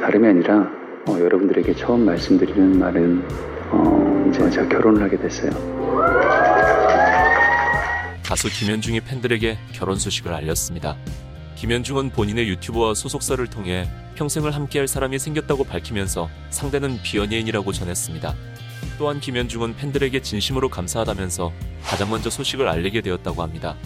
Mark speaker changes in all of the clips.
Speaker 1: 다름이 아니라 어, 여러분들에게 처음 말씀드리는 말은 어, 이제 제가 결혼을 하게 됐어요.
Speaker 2: 가수 김현중이 팬들에게 결혼 소식을 알렸습니다. 김현중은 본인의 유튜브와 소속사를 통해 평생을 함께할 사람이 생겼다고 밝히면서 상대는 비연예인이라고 전했습니다. 또한 김현중은 팬들에게 진심으로 감사하다면서 가장 먼저 소식을 알리게 되었다고 합니다.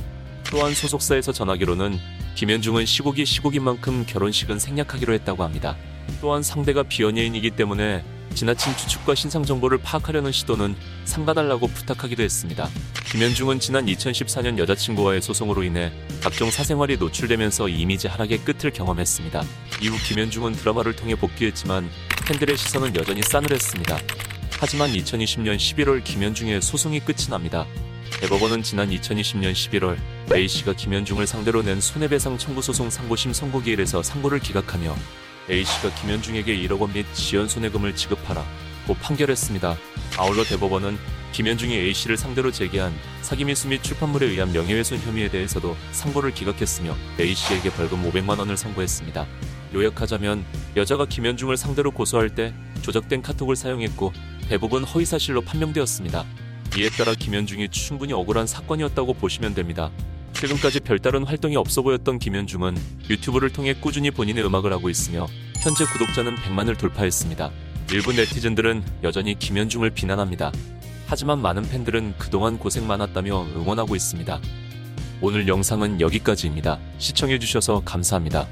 Speaker 2: 또한 소속사에서 전하기로는 김현중은 시국이 시국인 만큼 결혼식은 생략하기로 했다고 합니다. 또한 상대가 비연예인이기 때문에 지나친 추측과 신상 정보를 파악하려는 시도는 삼가달라고 부탁하기도 했습니다. 김현중은 지난 2014년 여자친구와의 소송으로 인해 각종 사생활이 노출되면서 이미지 하락의 끝을 경험했습니다. 이후 김현중은 드라마를 통해 복귀했지만 팬들의 시선은 여전히 싸늘했습니다. 하지만 2020년 11월 김현중의 소송이 끝이 납니다. 대법원은 지난 2020년 11월 A씨가 김현중을 상대로 낸 손해배상 청구 소송 상고심 선고기일에서 상고를 기각하며 A씨가 김현중에게 1억 원 및 지연 손해금을 지급하라 고 판결했습니다. 아울러 대법원은 김현중이 A씨를 상대로 제기한 사기 미수 및 출판물에 의한 명예훼손 혐의에 대해서도 상고를 기각했으며 A씨에게 벌금 500만 원을 선고했습니다. 요약하자면 여자가 김현중을 상대로 고소할 때 조작된 카톡을 사용했고 대부분 허위사실로 판명되었습니다. 이에 따라 김현중이 충분히 억울한 사건이었다고 보시면 됩니다. 최근까지 별다른 활동이 없어 보였던 김현중은 유튜브를 통해 꾸준히 본인의 음악을 하고 있으며 현재 구독자는 100만을 돌파했습니다. 일부 네티즌들은 여전히 김현중을 비난합니다. 하지만 많은 팬들은 그동안 고생 많았다며 응원하고 있습니다. 오늘 영상은 여기까지입니다. 시청해주셔서 감사합니다.